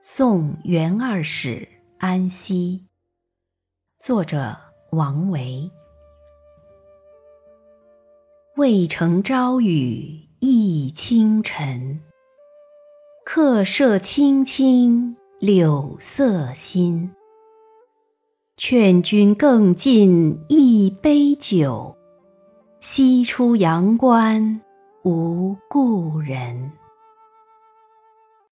送元二使安西作者王维。渭城朝雨浥轻尘客舍青青柳色新劝君更尽一杯酒西出阳关无故人。